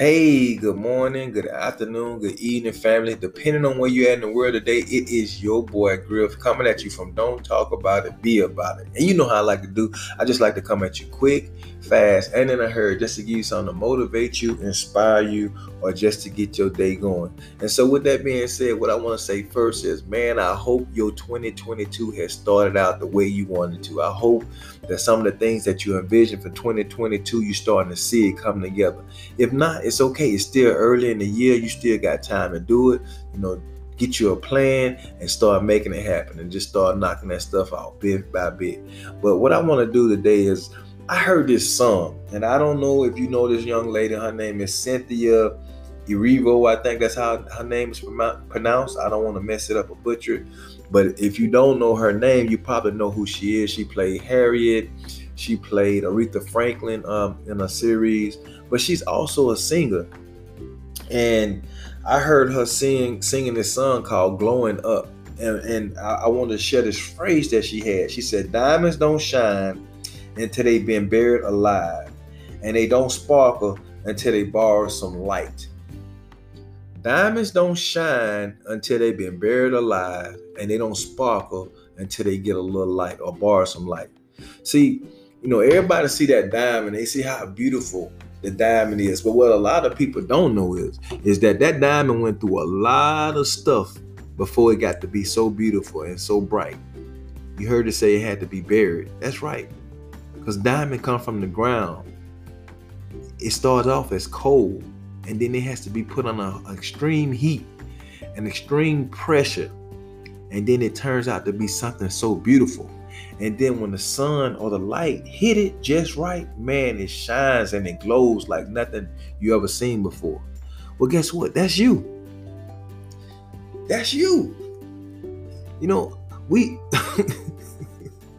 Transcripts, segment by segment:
Hey, good morning, good afternoon, good evening, family. Depending on where you're at in the world today, it is your boy Griff coming at you from Don't Talk About It, Be About It. And you know how I like to do. I just like to come at you quick, fast, and in a hurry just to give you something to motivate you, inspire you, or just to get your day going. And so, with that being said, what I want to say first is, man, I hope your 2022 has started out the way you wanted to. I hope that some of the things that you envisioned for 2022, you're starting to see it come together. If not, it's okay. It's still early in the year. You still got time to do it. You know, get you a plan and start making it happen and just start knocking that stuff out bit by bit. But what I want to do today is I heard this song, and I don't know if you know this young lady. Her name is Cynthia Erivo. I think that's how her name is pronounced. I don't want to mess it up or butcher it. But if you don't know her name, you probably know who she is. She played Harriet. She played Aretha Franklin um, in a series, but she's also a singer. And I heard her sing singing this song called "Glowing Up," and, and I, I want to share this phrase that she had. She said, "Diamonds don't shine until they've been buried alive, and they don't sparkle until they borrow some light." Diamonds don't shine until they've been buried alive, and they don't sparkle until they get a little light or borrow some light. See, you know, everybody see that diamond, they see how beautiful the diamond is. But what a lot of people don't know is, is that that diamond went through a lot of stuff before it got to be so beautiful and so bright. You heard it say it had to be buried. That's right. Because diamond come from the ground. It starts off as cold, and then it has to be put on an extreme heat and extreme pressure. And then it turns out to be something so beautiful. And then when the sun or the light hit it just right, man, it shines and it glows like nothing you ever seen before. Well, guess what? That's you. That's you. You know, we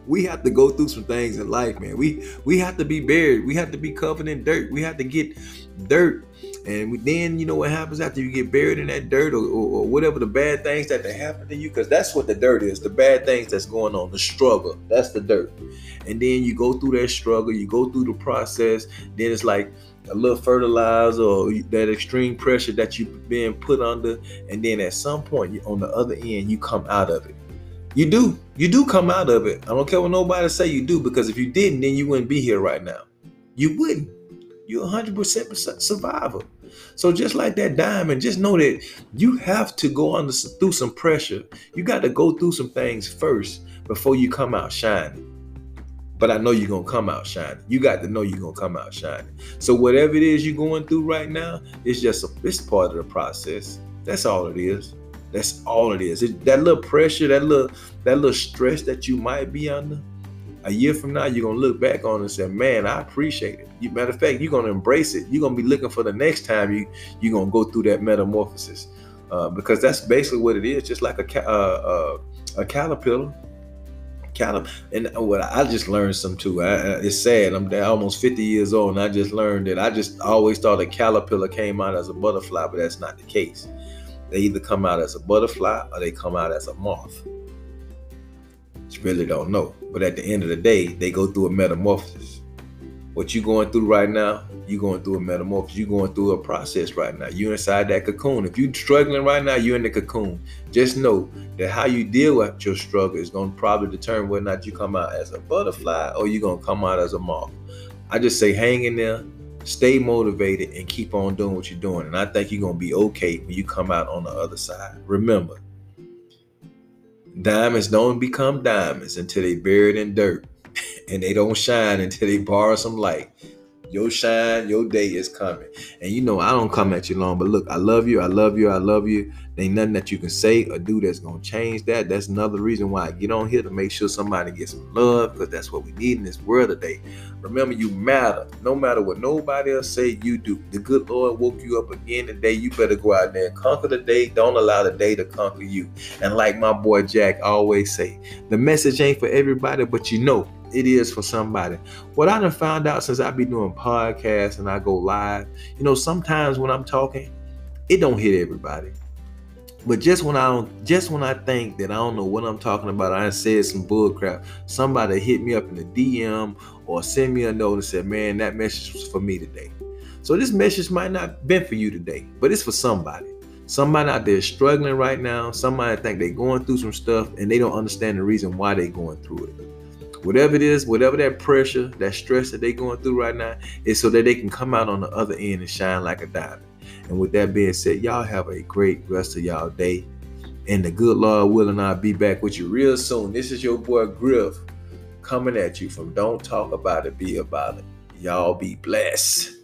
we have to go through some things in life, man. We we have to be buried. We have to be covered in dirt. We have to get dirt and then you know what happens after you get buried in that dirt or, or, or whatever the bad things that happen to you, because that's what the dirt is. The bad things that's going on, the struggle. That's the dirt. And then you go through that struggle, you go through the process. Then it's like a little fertilizer or that extreme pressure that you've been put under. And then at some point, on the other end, you come out of it. You do. You do come out of it. I don't care what nobody say you do, because if you didn't, then you wouldn't be here right now. You wouldn't. You're 100% survivor. So just like that diamond, just know that you have to go under through some pressure. You got to go through some things first before you come out shining. But I know you're gonna come out shining. You got to know you're gonna come out shining. So whatever it is you're going through right now, it's just a, it's part of the process. That's all it is. That's all it is. It, that little pressure, that little that little stress that you might be under, a year from now, you're gonna look back on it and say, "Man, I appreciate it." You, matter of fact, you're gonna embrace it. You're gonna be looking for the next time you you're gonna go through that metamorphosis, uh, because that's basically what it is. Just like a uh, uh, a caterpillar. Caterpillar, and what I just learned some too. I, it's sad. I'm almost 50 years old, and I just learned that I just always thought a caterpillar came out as a butterfly, but that's not the case. They either come out as a butterfly or they come out as a moth You really don't know. But at the end of the day, they go through a metamorphosis. What you're going through right now, you're going through a metamorphosis. You're going through a process right now. You're inside that cocoon. If you're struggling right now, you're in the cocoon. Just know that how you deal with your struggle is going to probably determine whether or not you come out as a butterfly or you're going to come out as a moth. I just say hang in there, stay motivated, and keep on doing what you're doing. And I think you're going to be okay when you come out on the other side. Remember, Diamonds don't become diamonds until they're buried in dirt, and they don't shine until they borrow some light. Your shine, your day is coming. And you know, I don't come at you long, but look, I love you, I love you, I love you. There ain't nothing that you can say or do that's gonna change that. That's another reason why I get on here to make sure somebody gets some love, because that's what we need in this world today. Remember, you matter. No matter what nobody else say, you do. The good Lord woke you up again today. You better go out there and conquer the day. Don't allow the day to conquer you. And like my boy Jack always say, the message ain't for everybody, but you know it is for somebody. What I done found out since I be doing podcasts and I go live, you know, sometimes when I'm talking, it don't hit everybody. But just when I don't, just when I think that I don't know what I'm talking about, I said some bull crap. Somebody hit me up in the DM or send me a note and said, "Man, that message was for me today." So this message might not been for you today, but it's for somebody. Somebody out there struggling right now. Somebody think they're going through some stuff and they don't understand the reason why they're going through it. Whatever it is, whatever that pressure, that stress that they're going through right now, is so that they can come out on the other end and shine like a diamond. And with that being said, y'all have a great rest of y'all day. And the good Lord willing, I'll be back with you real soon. This is your boy Griff coming at you from Don't Talk About It, Be About It. Y'all be blessed.